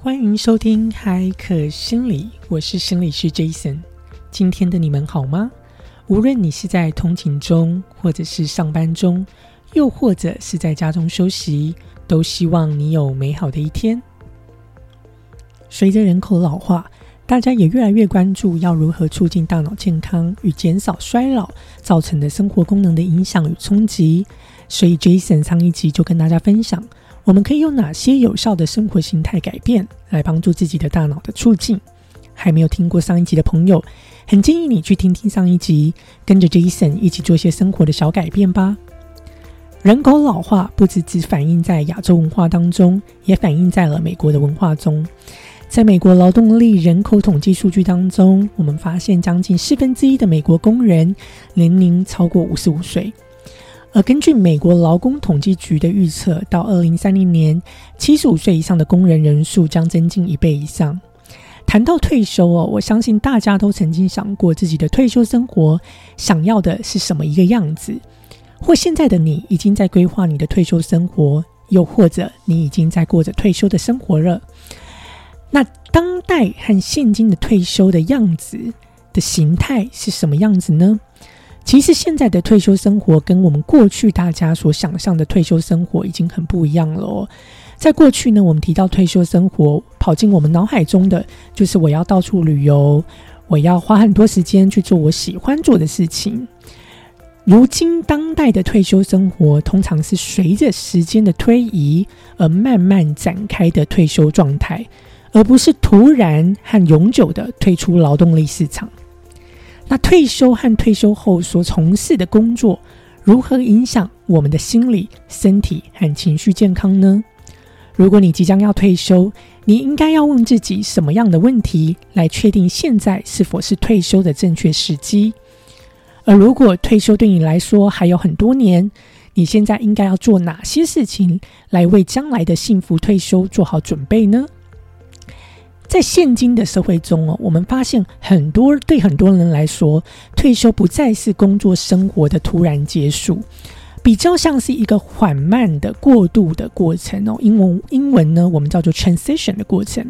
欢迎收听海可心理，我是心理师 Jason。今天的你们好吗？无论你是在通勤中，或者是上班中，又或者是在家中休息，都希望你有美好的一天。随着人口老化，大家也越来越关注要如何促进大脑健康与减少衰老造成的生活功能的影响与冲击。所以，Jason 上一集就跟大家分享。我们可以用哪些有效的生活形态改变来帮助自己的大脑的促进？还没有听过上一集的朋友，很建议你去听听上一集，跟着 Jason 一起做些生活的小改变吧。人口老化不只只反映在亚洲文化当中，也反映在了美国的文化中。在美国劳动力人口统计数据当中，我们发现将近四分之一的美国工人年龄超过五十五岁。而根据美国劳工统计局的预测，到二零三零年，七十五岁以上的工人人数将增进一倍以上。谈到退休哦，我相信大家都曾经想过自己的退休生活想要的是什么一个样子，或现在的你已经在规划你的退休生活，又或者你已经在过着退休的生活了。那当代和现今的退休的样子的形态是什么样子呢？其实现在的退休生活跟我们过去大家所想象的退休生活已经很不一样了哦。在过去呢，我们提到退休生活，跑进我们脑海中的就是我要到处旅游，我要花很多时间去做我喜欢做的事情。如今当代的退休生活，通常是随着时间的推移而慢慢展开的退休状态，而不是突然和永久的退出劳动力市场。那退休和退休后所从事的工作，如何影响我们的心理、身体和情绪健康呢？如果你即将要退休，你应该要问自己什么样的问题，来确定现在是否是退休的正确时机？而如果退休对你来说还有很多年，你现在应该要做哪些事情，来为将来的幸福退休做好准备呢？在现今的社会中哦，我们发现很多对很多人来说，退休不再是工作生活的突然结束，比较像是一个缓慢的过渡的过程哦。英文英文呢，我们叫做 transition 的过程。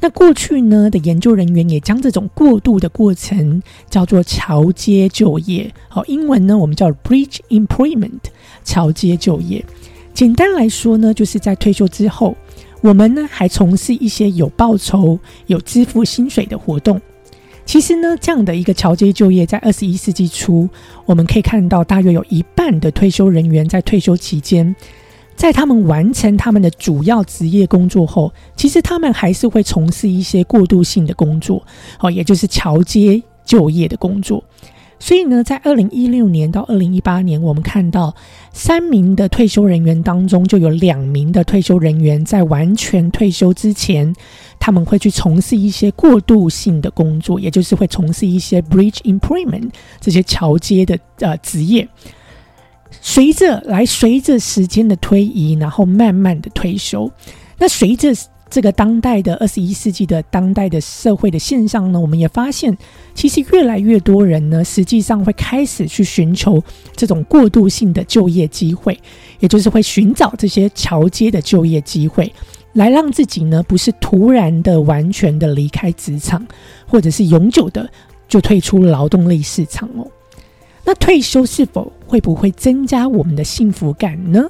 那过去呢的研究人员也将这种过渡的过程叫做桥接就业。好，英文呢我们叫 bridge employment，桥接就业。简单来说呢，就是在退休之后。我们呢还从事一些有报酬、有支付薪水的活动。其实呢，这样的一个桥接就业，在二十一世纪初，我们可以看到，大约有一半的退休人员在退休期间，在他们完成他们的主要职业工作后，其实他们还是会从事一些过渡性的工作，哦，也就是桥接就业的工作。所以呢，在二零一六年到二零一八年，我们看到三名的退休人员当中，就有两名的退休人员在完全退休之前，他们会去从事一些过渡性的工作，也就是会从事一些 bridge employment 这些桥接的呃职业。随着来随着时间的推移，然后慢慢的退休。那随着这个当代的二十一世纪的当代的社会的现象呢，我们也发现，其实越来越多人呢，实际上会开始去寻求这种过渡性的就业机会，也就是会寻找这些桥接的就业机会，来让自己呢不是突然的完全的离开职场，或者是永久的就退出劳动力市场哦。那退休是否会不会增加我们的幸福感呢？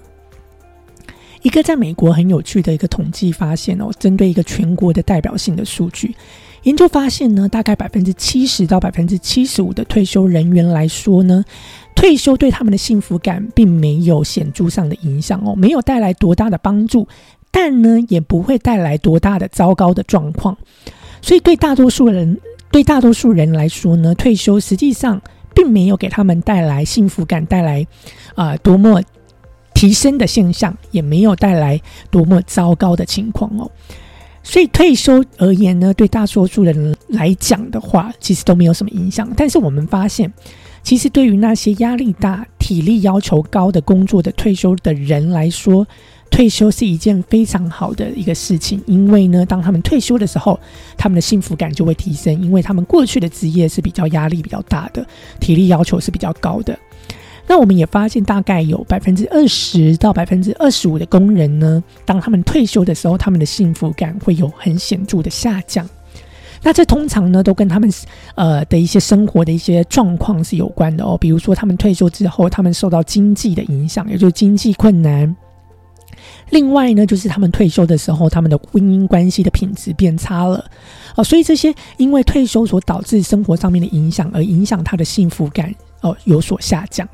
一个在美国很有趣的一个统计发现哦，针对一个全国的代表性的数据研究发现呢，大概百分之七十到百分之七十五的退休人员来说呢，退休对他们的幸福感并没有显著上的影响哦，没有带来多大的帮助，但呢也不会带来多大的糟糕的状况，所以对大多数人对大多数人来说呢，退休实际上并没有给他们带来幸福感，带来啊多么。提升的现象也没有带来多么糟糕的情况哦，所以退休而言呢，对大多数人来讲的话，其实都没有什么影响。但是我们发现，其实对于那些压力大、体力要求高的工作的退休的人来说，退休是一件非常好的一个事情。因为呢，当他们退休的时候，他们的幸福感就会提升，因为他们过去的职业是比较压力比较大的，体力要求是比较高的。那我们也发现，大概有百分之二十到百分之二十五的工人呢，当他们退休的时候，他们的幸福感会有很显著的下降。那这通常呢，都跟他们呃的一些生活的一些状况是有关的哦。比如说，他们退休之后，他们受到经济的影响，也就是经济困难。另外呢，就是他们退休的时候，他们的婚姻关系的品质变差了哦。所以这些因为退休所导致生活上面的影响，而影响他的幸福感哦有所下降。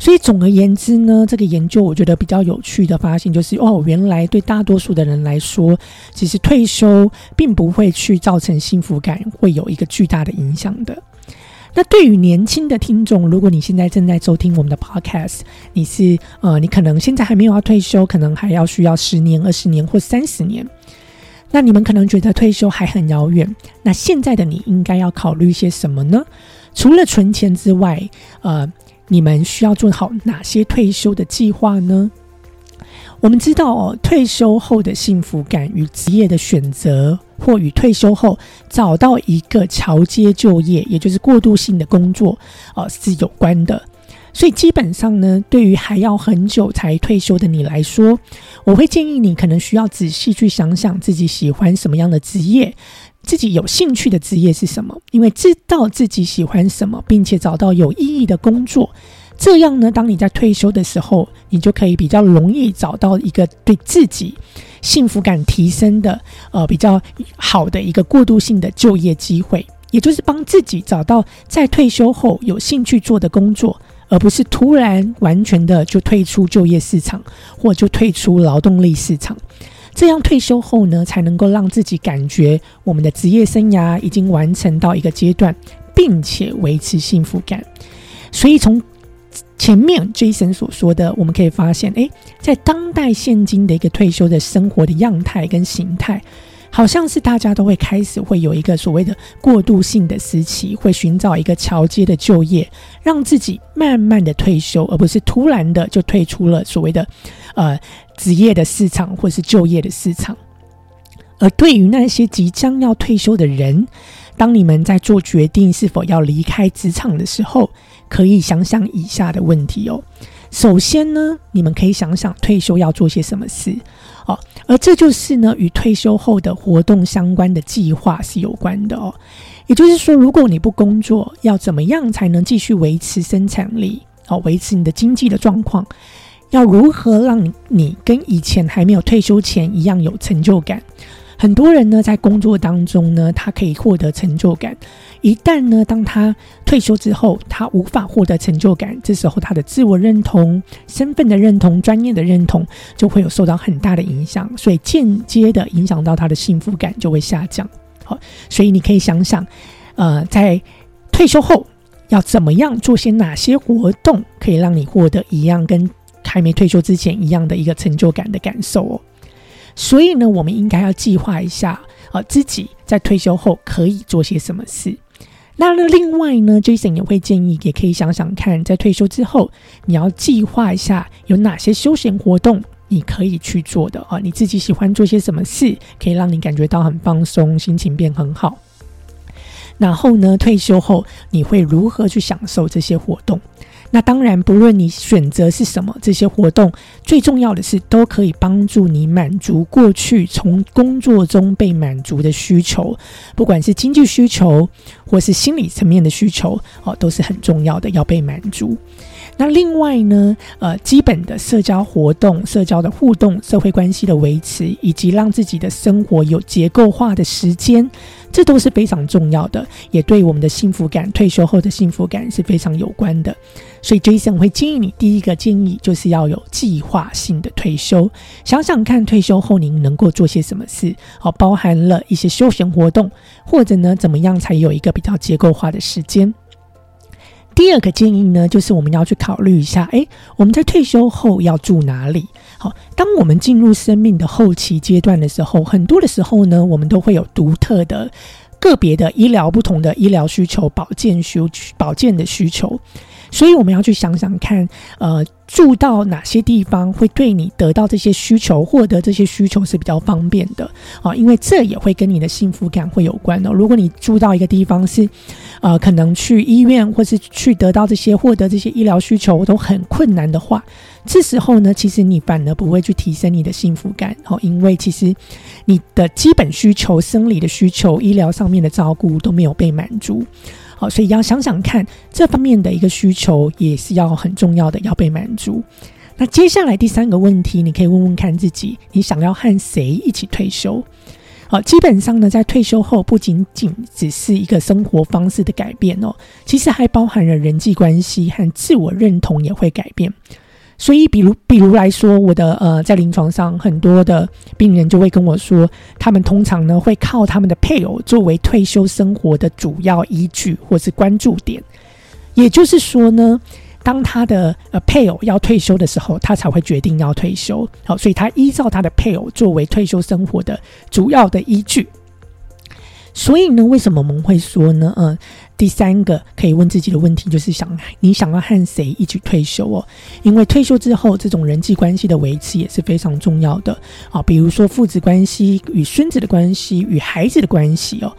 所以总而言之呢，这个研究我觉得比较有趣的发现就是，哦，原来对大多数的人来说，其实退休并不会去造成幸福感会有一个巨大的影响的。那对于年轻的听众，如果你现在正在收听我们的 Podcast，你是呃，你可能现在还没有要退休，可能还要需要十年、二十年或三十年，那你们可能觉得退休还很遥远。那现在的你应该要考虑些什么呢？除了存钱之外，呃。你们需要做好哪些退休的计划呢？我们知道哦，退休后的幸福感与职业的选择，或与退休后找到一个桥接就业，也就是过渡性的工作，哦，是有关的。所以基本上呢，对于还要很久才退休的你来说，我会建议你可能需要仔细去想想自己喜欢什么样的职业。自己有兴趣的职业是什么？因为知道自己喜欢什么，并且找到有意义的工作，这样呢，当你在退休的时候，你就可以比较容易找到一个对自己幸福感提升的呃比较好的一个过渡性的就业机会，也就是帮自己找到在退休后有兴趣做的工作，而不是突然完全的就退出就业市场，或就退出劳动力市场。这样退休后呢，才能够让自己感觉我们的职业生涯已经完成到一个阶段，并且维持幸福感。所以从前面 Jason 所说的，我们可以发现，诶，在当代现今的一个退休的生活的样态跟形态。好像是大家都会开始会有一个所谓的过渡性的时期，会寻找一个桥接的就业，让自己慢慢的退休，而不是突然的就退出了所谓的呃职业的市场或是就业的市场。而对于那些即将要退休的人，当你们在做决定是否要离开职场的时候，可以想想以下的问题哦。首先呢，你们可以想想退休要做些什么事。而这就是呢，与退休后的活动相关的计划是有关的哦。也就是说，如果你不工作，要怎么样才能继续维持生产力？哦，维持你的经济的状况？要如何让你你跟以前还没有退休前一样有成就感？很多人呢，在工作当中呢，他可以获得成就感。一旦呢，当他退休之后，他无法获得成就感，这时候他的自我认同、身份的认同、专业的认同就会有受到很大的影响，所以间接的影响到他的幸福感就会下降。好，所以你可以想想，呃，在退休后要怎么样做些哪些活动，可以让你获得一样跟还没退休之前一样的一个成就感的感受哦。所以呢，我们应该要计划一下，呃，自己在退休后可以做些什么事。那另外呢，Jason 也会建议，也可以想想看，在退休之后，你要计划一下有哪些休闲活动你可以去做的啊？你自己喜欢做些什么事，可以让你感觉到很放松，心情变很好。然后呢，退休后你会如何去享受这些活动？那当然，不论你选择是什么，这些活动最重要的是都可以帮助你满足过去从工作中被满足的需求，不管是经济需求或是心理层面的需求，哦，都是很重要的要被满足。那另外呢，呃，基本的社交活动、社交的互动、社会关系的维持，以及让自己的生活有结构化的时间，这都是非常重要的，也对我们的幸福感、退休后的幸福感是非常有关的。所以，Jason 会建议你，第一个建议就是要有计划性的退休，想想看退休后您能够做些什么事，好，包含了一些休闲活动，或者呢，怎么样才有一个比较结构化的时间。第二个建议呢，就是我们要去考虑一下，诶，我们在退休后要住哪里？好，当我们进入生命的后期阶段的时候，很多的时候呢，我们都会有独特的、个别的医疗不同的医疗需求、保健需保健的需求。所以我们要去想想看，呃，住到哪些地方会对你得到这些需求、获得这些需求是比较方便的啊？因为这也会跟你的幸福感会有关哦。如果你住到一个地方是，呃，可能去医院或是去得到这些、获得这些医疗需求都很困难的话，这时候呢，其实你反而不会去提升你的幸福感哦，因为其实你的基本需求、生理的需求、医疗上面的照顾都没有被满足。好，所以要想想看，这方面的一个需求也是要很重要的，要被满足。那接下来第三个问题，你可以问问看自己，你想要和谁一起退休？好，基本上呢，在退休后，不仅仅只是一个生活方式的改变哦，其实还包含了人际关系和自我认同也会改变。所以，比如，比如来说，我的呃，在临床上，很多的病人就会跟我说，他们通常呢会靠他们的配偶作为退休生活的主要依据或是关注点。也就是说呢，当他的呃配偶要退休的时候，他才会决定要退休。好，所以他依照他的配偶作为退休生活的主要的依据。所以呢，为什么我们会说呢？嗯。第三个可以问自己的问题就是想你想要和谁一起退休哦？因为退休之后，这种人际关系的维持也是非常重要的啊。比如说父子关系、与孙子的关系、与孩子的关系哦，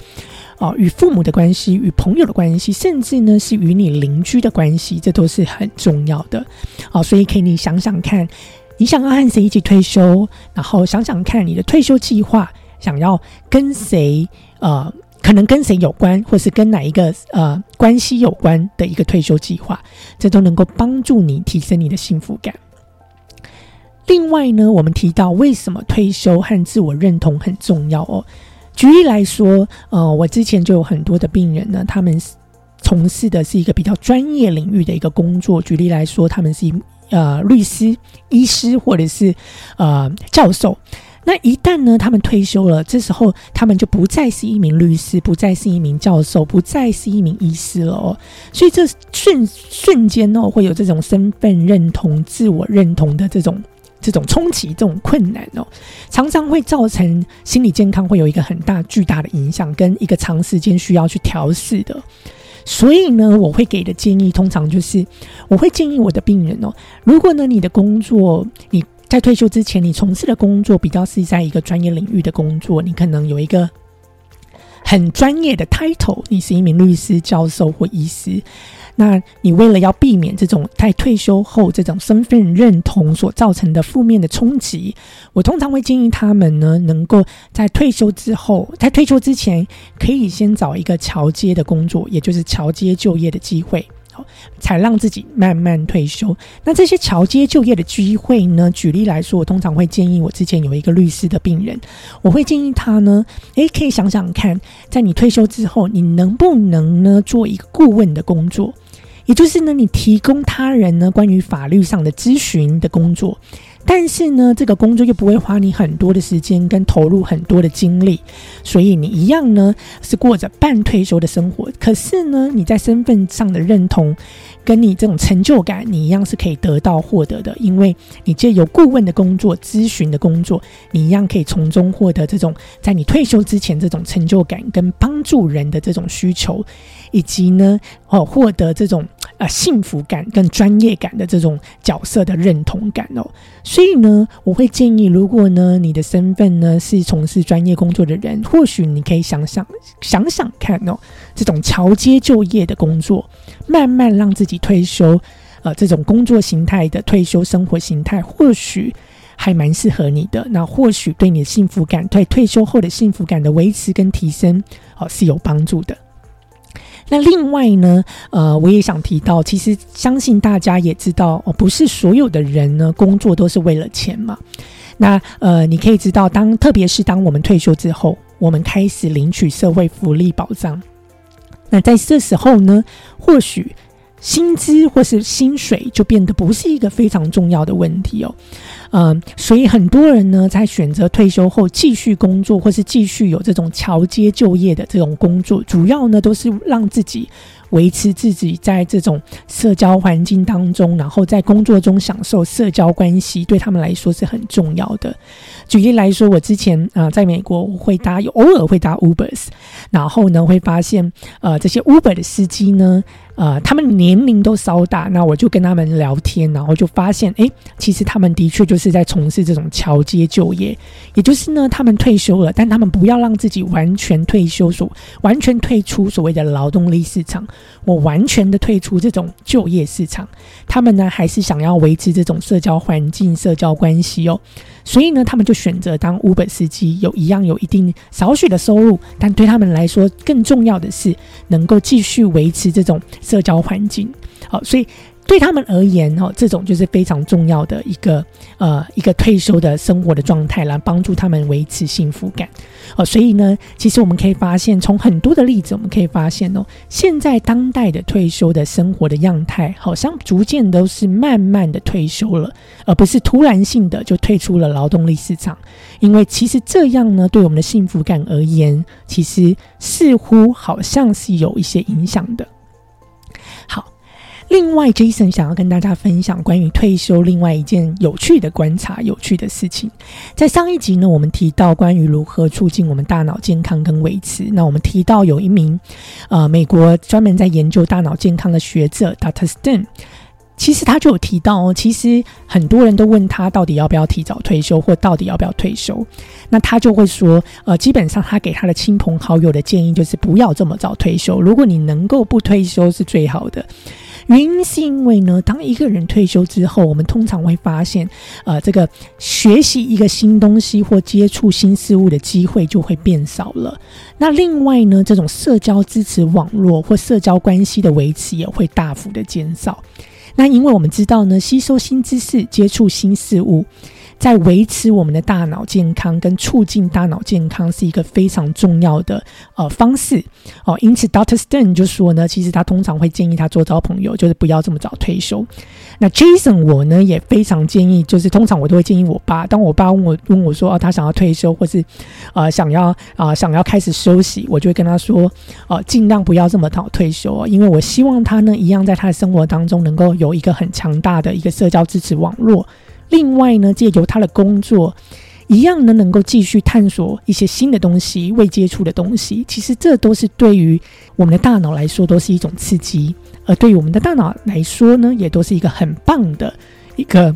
哦，与父母的关系、与朋友的关系，甚至呢是与你邻居的关系，这都是很重要的哦。所以可以你想想看，你想要和谁一起退休？然后想想看你的退休计划，想要跟谁呃？可能跟谁有关，或是跟哪一个呃关系有关的一个退休计划，这都能够帮助你提升你的幸福感。另外呢，我们提到为什么退休和自我认同很重要哦。举例来说，呃，我之前就有很多的病人呢，他们从事的是一个比较专业领域的一个工作。举例来说，他们是呃律师、医师或者是呃教授。那一旦呢，他们退休了，这时候他们就不再是一名律师，不再是一名教授，不再是一名医师了哦。所以这瞬瞬间哦，会有这种身份认同、自我认同的这种这种冲击、这种困难哦，常常会造成心理健康会有一个很大巨大的影响，跟一个长时间需要去调试的。所以呢，我会给的建议通常就是，我会建议我的病人哦，如果呢你的工作你。在退休之前，你从事的工作比较是在一个专业领域的工作，你可能有一个很专业的 title，你是一名律师、教授或医师。那你为了要避免这种在退休后这种身份认同所造成的负面的冲击，我通常会建议他们呢，能够在退休之后，在退休之前，可以先找一个桥接的工作，也就是桥接就业的机会。才让自己慢慢退休。那这些桥接就业的机会呢？举例来说，我通常会建议我之前有一个律师的病人，我会建议他呢，诶，可以想想看，在你退休之后，你能不能呢做一个顾问的工作，也就是呢，你提供他人呢关于法律上的咨询的工作。但是呢，这个工作又不会花你很多的时间跟投入很多的精力，所以你一样呢是过着半退休的生活。可是呢，你在身份上的认同，跟你这种成就感，你一样是可以得到获得的，因为你借由顾问的工作、咨询的工作，你一样可以从中获得这种在你退休之前这种成就感跟帮助人的这种需求，以及呢哦获得这种。啊，幸福感跟专业感的这种角色的认同感哦，所以呢，我会建议，如果呢你的身份呢是从事专业工作的人，或许你可以想想想想看哦，这种桥接就业的工作，慢慢让自己退休，呃，这种工作形态的退休生活形态，或许还蛮适合你的。那或许对你的幸福感，对退休后的幸福感的维持跟提升，哦，是有帮助的。那另外呢，呃，我也想提到，其实相信大家也知道哦，不是所有的人呢工作都是为了钱嘛。那呃，你可以知道，当特别是当我们退休之后，我们开始领取社会福利保障，那在这时候呢，或许薪资或是薪水就变得不是一个非常重要的问题哦。嗯，所以很多人呢在选择退休后继续工作，或是继续有这种桥接就业的这种工作，主要呢都是让自己。维持自己在这种社交环境当中，然后在工作中享受社交关系，对他们来说是很重要的。举例来说，我之前啊在美国会搭，有偶尔会搭 Ubers，然后呢会发现，呃，这些 Uber 的司机呢。呃，他们年龄都稍大，那我就跟他们聊天，然后就发现，哎，其实他们的确就是是在从事这种桥接就业，也就是呢，他们退休了，但他们不要让自己完全退休，所完全退出所谓的劳动力市场，我完全的退出这种就业市场，他们呢还是想要维持这种社交环境、社交关系哦。所以呢，他们就选择当 Uber 司机，有一样有一定少许的收入，但对他们来说，更重要的是能够继续维持这种社交环境。好，所以。对他们而言，哈，这种就是非常重要的一个呃一个退休的生活的状态来帮助他们维持幸福感。哦，所以呢，其实我们可以发现，从很多的例子，我们可以发现哦，现在当代的退休的生活的样态，好像逐渐都是慢慢的退休了，而不是突然性的就退出了劳动力市场。因为其实这样呢，对我们的幸福感而言，其实似乎好像是有一些影响的。另外，Jason 想要跟大家分享关于退休另外一件有趣的观察、有趣的事情。在上一集呢，我们提到关于如何促进我们大脑健康跟维持。那我们提到有一名呃美国专门在研究大脑健康的学者 Dr. Stern，其实他就有提到哦，其实很多人都问他到底要不要提早退休，或到底要不要退休。那他就会说，呃，基本上他给他的亲朋好友的建议就是不要这么早退休。如果你能够不退休是最好的。原因是因为呢，当一个人退休之后，我们通常会发现，呃，这个学习一个新东西或接触新事物的机会就会变少了。那另外呢，这种社交支持网络或社交关系的维持也会大幅的减少。那因为我们知道呢，吸收新知识、接触新事物。在维持我们的大脑健康跟促进大脑健康是一个非常重要的呃方式哦，因此 Doctor Stern 就说呢，其实他通常会建议他做交朋友，就是不要这么早退休。那 Jason 我呢也非常建议，就是通常我都会建议我爸，当我爸问我问我说哦，他想要退休或是呃想要啊想要开始休息，我就会跟他说哦，尽量不要这么早退休哦，因为我希望他呢一样在他的生活当中能够有一个很强大的一个社交支持网络。另外呢，借由他的工作，一样呢能够继续探索一些新的东西、未接触的东西。其实这都是对于我们的大脑来说都是一种刺激，而对于我们的大脑来说呢，也都是一个很棒的一个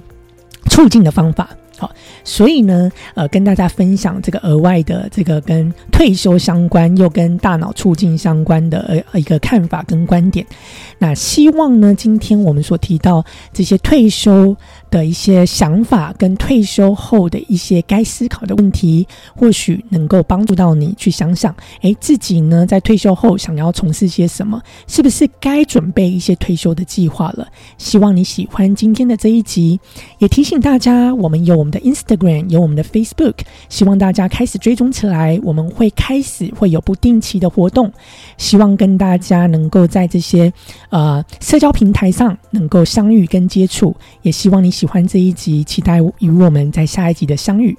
促进的方法。好，所以呢，呃，跟大家分享这个额外的这个跟退休相关又跟大脑促进相关的呃一个看法跟观点。那希望呢，今天我们所提到这些退休的一些想法跟退休后的一些该思考的问题，或许能够帮助到你去想想，哎，自己呢在退休后想要从事些什么，是不是该准备一些退休的计划了？希望你喜欢今天的这一集，也提醒大家，我们有。我们的 Instagram 有我们的 Facebook，希望大家开始追踪起来。我们会开始会有不定期的活动，希望跟大家能够在这些呃社交平台上能够相遇跟接触。也希望你喜喜欢这一集，期待与我们在下一集的相遇。